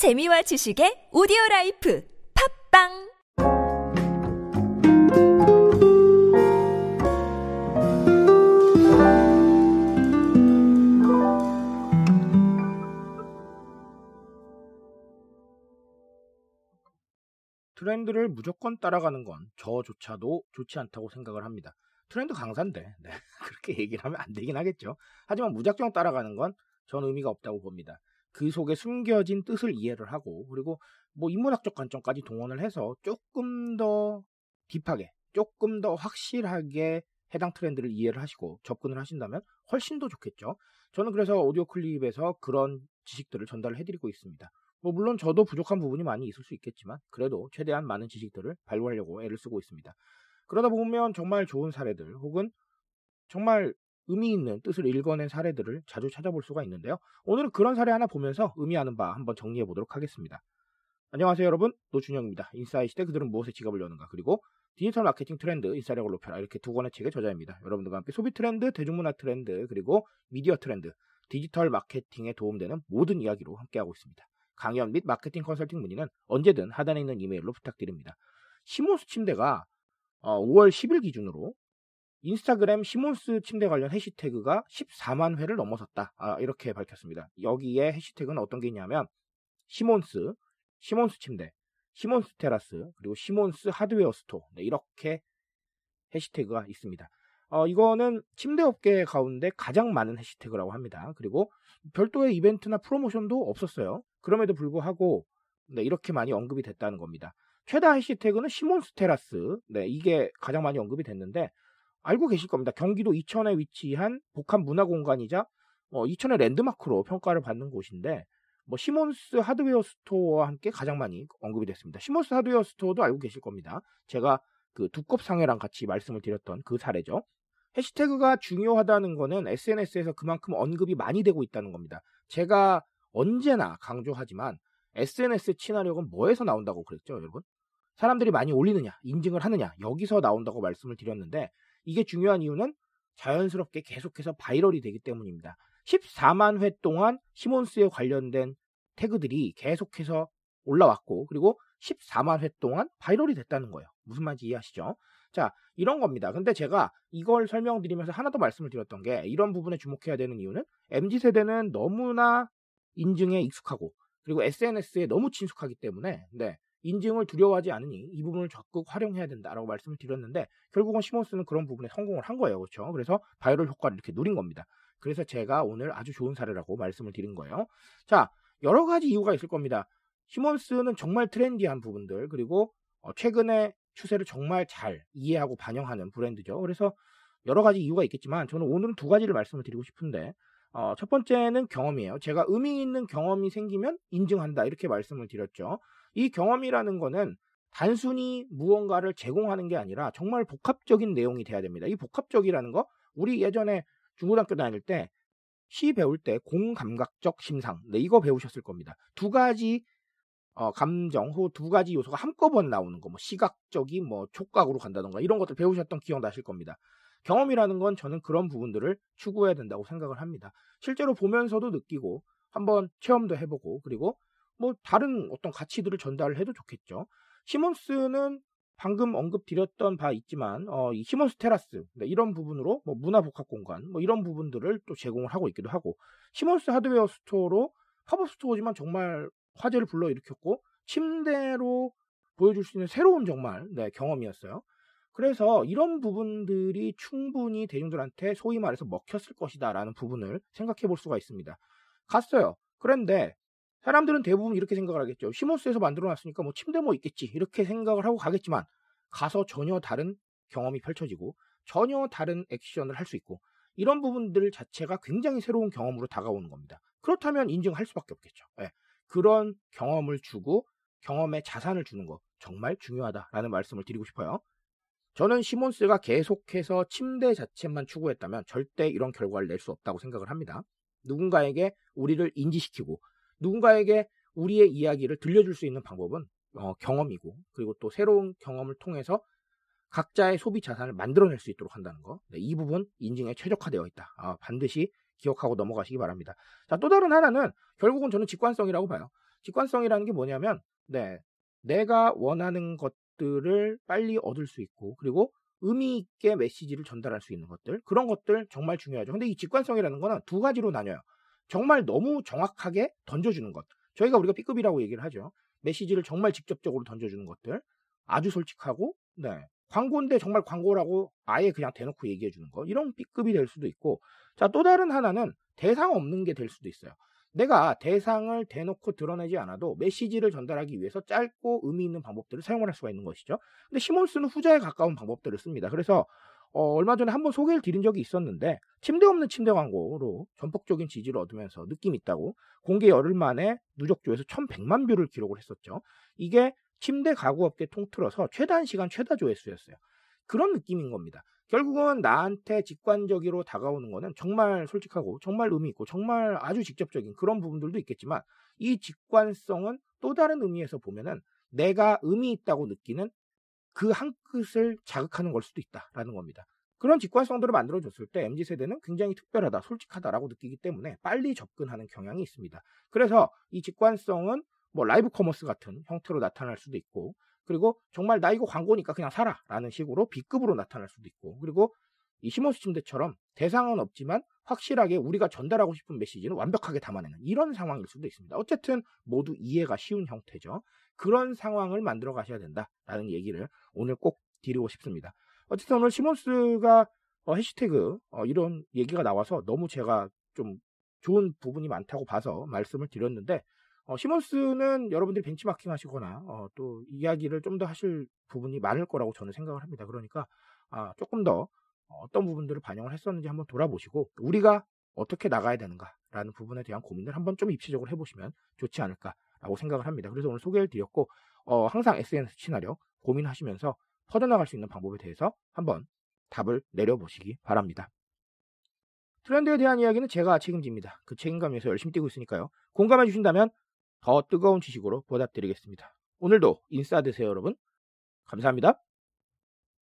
재미와 지식의 오디오 라이프 팟빵 트렌드를 무조건 따라가는 건 저조차도 좋지 않다고 생각을 합니다. 트렌드 강사인데 네, 그렇게 얘기를 하면 안 되긴 하겠죠. 하지만 무작정 따라가는 건 전 의미가 없다고 봅니다. 그 속에 숨겨진 뜻을 이해를 하고 그리고 뭐 인문학적 관점까지 동원을 해서 조금 더 딥하게 조금 더 확실하게 해당 트렌드를 이해를 하시고 접근을 하신다면 훨씬 더 좋겠죠. 저는 그래서 오디오 클립에서 그런 지식들을 전달을 해드리고 있습니다. 뭐 물론 저도 부족한 부분이 많이 있을 수 있겠지만 그래도 최대한 많은 지식들을 발굴하려고 애를 쓰고 있습니다. 그러다 보면 정말 좋은 사례들 혹은 정말 의미 있는 뜻을 읽어낸 사례들을 자주 찾아볼 수가 있는데요. 오늘은 그런 사례 하나 보면서 의미하는 바 한번 정리해 보도록 하겠습니다. 안녕하세요 여러분 노준영입니다. 인싸의 시대 그들은 무엇에 지갑을 여는가 그리고 디지털 마케팅 트렌드 인싸력을 높여라 이렇게 두 권의 책의 저자입니다. 여러분들과 함께 소비 트렌드, 대중문화 트렌드 그리고 미디어 트렌드, 디지털 마케팅에 도움되는 모든 이야기로 함께하고 있습니다. 강연 및 마케팅 컨설팅 문의는 언제든 하단에 있는 이메일로 부탁드립니다. 시몬스 침대가 5월 10일 기준으로 인스타그램 시몬스 침대 관련 해시태그가 14만 회를 넘어섰다. 아, 이렇게 밝혔습니다. 여기에 해시태그는 어떤 게 있냐면 시몬스, 시몬스 침대, 시몬스 테라스, 그리고 시몬스 하드웨어 스토어 네, 이렇게 해시태그가 있습니다. 어, 이거는 침대 업계 가운데 가장 많은 해시태그라고 합니다. 그리고 별도의 이벤트나 프로모션도 없었어요. 그럼에도 불구하고 네, 이렇게 많이 언급이 됐다는 겁니다. 최다 해시태그는 시몬스 테라스. 네, 이게 가장 많이 언급이 됐는데 알고 계실 겁니다. 경기도 이천에 위치한 복합 문화 공간이자 어, 이천의 랜드마크로 평가를 받는 곳인데 뭐 시몬스 하드웨어 스토어와 함께 가장 많이 언급이 됐습니다. 시몬스 하드웨어 스토어도 알고 계실 겁니다. 제가 그 두껍 상회랑 같이 말씀을 드렸던 그 사례죠. 해시태그가 중요하다는 거는 SNS에서 그만큼 언급이 많이 되고 있다는 겁니다. 제가 언제나 강조하지만 SNS 친화력은 뭐에서 나온다고 그랬죠, 여러분? 사람들이 많이 올리느냐, 인증을 하느냐, 여기서 나온다고 말씀을 드렸는데 이게 중요한 이유는 자연스럽게 계속해서 viral이 되기 때문입니다. 14만 회 동안 시몬스에 관련된 태그들이 계속해서 올라왔고 그리고 14만 회 동안 viral이 됐다는 거예요. 무슨 말인지 이해하시죠? 자, 이런 겁니다. 근데 제가 이걸 설명드리면서 하나 더 말씀을 드렸던 게 이런 부분에 주목해야 되는 이유는 MZ세대는 너무나 인증에 익숙하고 그리고 SNS에 너무 친숙하기 때문에 네, 인증을 두려워하지 않으니 이 부분을 적극 활용해야 된다라고 말씀을 드렸는데 결국은 시몬스는 그런 부분에 성공을 한 거예요. 그렇죠? 그래서 바이럴 효과를 이렇게 누린 겁니다. 그래서 제가 오늘 아주 좋은 사례라고 말씀을 드린 거예요. 자, 여러 가지 이유가 있을 겁니다. 시몬스는 정말 트렌디한 부분들 그리고 어, 최근에 추세를 정말 잘 이해하고 반영하는 브랜드죠. 그래서 여러 가지 이유가 있겠지만 저는 오늘은 두 가지를 말씀을 드리고 싶은데 어, 첫 번째는 경험이에요. 제가 의미 있는 경험이 생기면 인증한다 이렇게 말씀을 드렸죠. 이 경험이라는 거는 단순히 무언가를 제공하는 게 아니라 정말 복합적인 내용이 돼야 됩니다. 이 복합적이라는 거 우리 예전에 중고등학교 다닐 때 시 배울 때 공감각적 심상 네, 이거 배우셨을 겁니다. 두 가지 어, 감정 후두 가지 요소가 한꺼번에 나오는 거, 뭐 시각적인 뭐 촉각으로 간다던가 이런 것들 배우셨던 기억 나실 겁니다. 경험이라는 건 저는 그런 부분들을 추구해야 된다고 생각을 합니다. 실제로 보면서도 느끼고 한번 체험도 해보고 그리고 뭐 다른 어떤 가치들을 전달을 해도 좋겠죠. 시몬스는 방금 언급드렸던 바 있지만 어, 이 시몬스 테라스 네, 이런 부분으로 뭐 문화 복합 공간 뭐 이런 부분들을 또 제공을 하고 있기도 하고 시몬스 하드웨어 스토어로 팝업 스토어지만 정말 화제를 불러일으켰고 침대로 보여줄 수 있는 새로운 정말 네, 경험이었어요. 그래서 이런 부분들이 충분히 대중들한테 소위 말해서 먹혔을 것이다라는 부분을 생각해 볼 수가 있습니다. 갔어요. 그런데 사람들은 대부분 이렇게 생각을 하겠죠. 시몬스에서 만들어 놨으니까 뭐 침대 뭐 있겠지. 이렇게 생각을 하고 가겠지만 가서 전혀 다른 경험이 펼쳐지고 전혀 다른 액션을 할 수 있고 이런 부분들 자체가 굉장히 새로운 경험으로 다가오는 겁니다. 그렇다면 인증할 수밖에 없겠죠. 네. 그런 경험을 주고 경험에 자산을 주는 거 정말 중요하다라는 말씀을 드리고 싶어요. 저는 시몬스가 계속해서 침대 자체만 추구했다면 절대 이런 결과를 낼 수 없다고 생각을 합니다. 누군가에게 우리를 인지시키고 누군가에게 우리의 이야기를 들려줄 수 있는 방법은 어, 경험이고 그리고 또 새로운 경험을 통해서 각자의 소비 자산을 만들어낼 수 있도록 한다는 거. 네, 이 부분 인증에 최적화되어 있다. 아, 반드시 기억하고 넘어가시기 바랍니다. 자, 또 다른 하나는 결국은 저는 직관성이라고 봐요. 직관성이라는 게 뭐냐면, 네, 내가 원하는 것들을 빨리 얻을 수 있고, 그리고 의미 있게 메시지를 전달할 수 있는 것들, 그런 것들 정말 중요하죠. 근데 이 직관성이라는 거는 두 가지로 나뉘어요. 정말 너무 정확하게 던져주는 것. 저희가 우리가 B급이라고 얘기를 하죠. 메시지를 정말 직접적으로 던져주는 것들. 아주 솔직하고, 네. 광고인데 정말 광고라고 아예 그냥 대놓고 얘기해 주는 거. 이런 B급이 될 수도 있고. 자, 또 다른 하나는 대상 없는 게 될 수도 있어요. 내가 대상을 대놓고 드러내지 않아도 메시지를 전달하기 위해서 짧고 의미 있는 방법들을 사용할 수가 있는 것이죠. 근데 시몬스는 후자에 가까운 방법들을 씁니다. 그래서 어, 얼마 전에 한번 소개를 드린 적이 있었는데 침대 없는 침대 광고로 전폭적인 지지를 얻으면서 느낌 있다고 공개 열흘 만에 누적 조회수 1100만 뷰를 기록을 했었죠. 이게 침대 가구 업계 통틀어서 최단 시간 최다 조회수였어요. 그런 느낌인 겁니다. 결국은 나한테 직관적으로 다가오는 거는 정말 솔직하고 정말 의미 있고 정말 아주 직접적인 그런 부분들도 있겠지만 이 직관성은 또 다른 의미에서 보면은 내가 의미 있다고 느끼는 그 한 끝을 자극하는 걸 수도 있다라는 겁니다. 그런 직관성들을 만들어줬을 때 MZ 세대는 굉장히 특별하다, 솔직하다라고 느끼기 때문에 빨리 접근하는 경향이 있습니다. 그래서 이 직관성은 뭐 라이브 커머스 같은 형태로 나타날 수도 있고 그리고 정말 나 이거 광고니까 그냥 사라라는 식으로 B급으로 나타날 수도 있고 그리고 이 시몬스 침대처럼 대상은 없지만 확실하게 우리가 전달하고 싶은 메시지는 완벽하게 담아내는 이런 상황일 수도 있습니다. 어쨌든 모두 이해가 쉬운 형태죠. 그런 상황을 만들어 가셔야 된다라는 얘기를 오늘 꼭 드리고 싶습니다. 어쨌든 오늘 시몬스가 어, 해시태그 어, 이런 얘기가 나와서 너무 제가 좀 좋은 부분이 많다고 봐서 말씀을 드렸는데 어, 시몬스는 여러분들이 벤치마킹 하시거나 어, 또 이야기를 좀 더 하실 부분이 많을 거라고 저는 생각을 합니다. 그러니까 아, 조금 더 어떤 부분들을 반영을 했었는지 한번 돌아보시고 우리가 어떻게 나가야 되는가라는 부분에 대한 고민을 한번 좀 입체적으로 해보시면 좋지 않을까라고 생각을 합니다. 그래서 오늘 소개를 드렸고 어, 항상 SNS 시나리오 고민하시면서 퍼져나갈 수 있는 방법에 대해서 한번 답을 내려보시기 바랍니다. 트렌드에 대한 이야기는 제가 책임집니다. 그 책임감에서 열심히 뛰고 있으니까요. 공감해 주신다면 더 뜨거운 지식으로 보답드리겠습니다. 오늘도 인싸 되세요, 여러분. 감사합니다.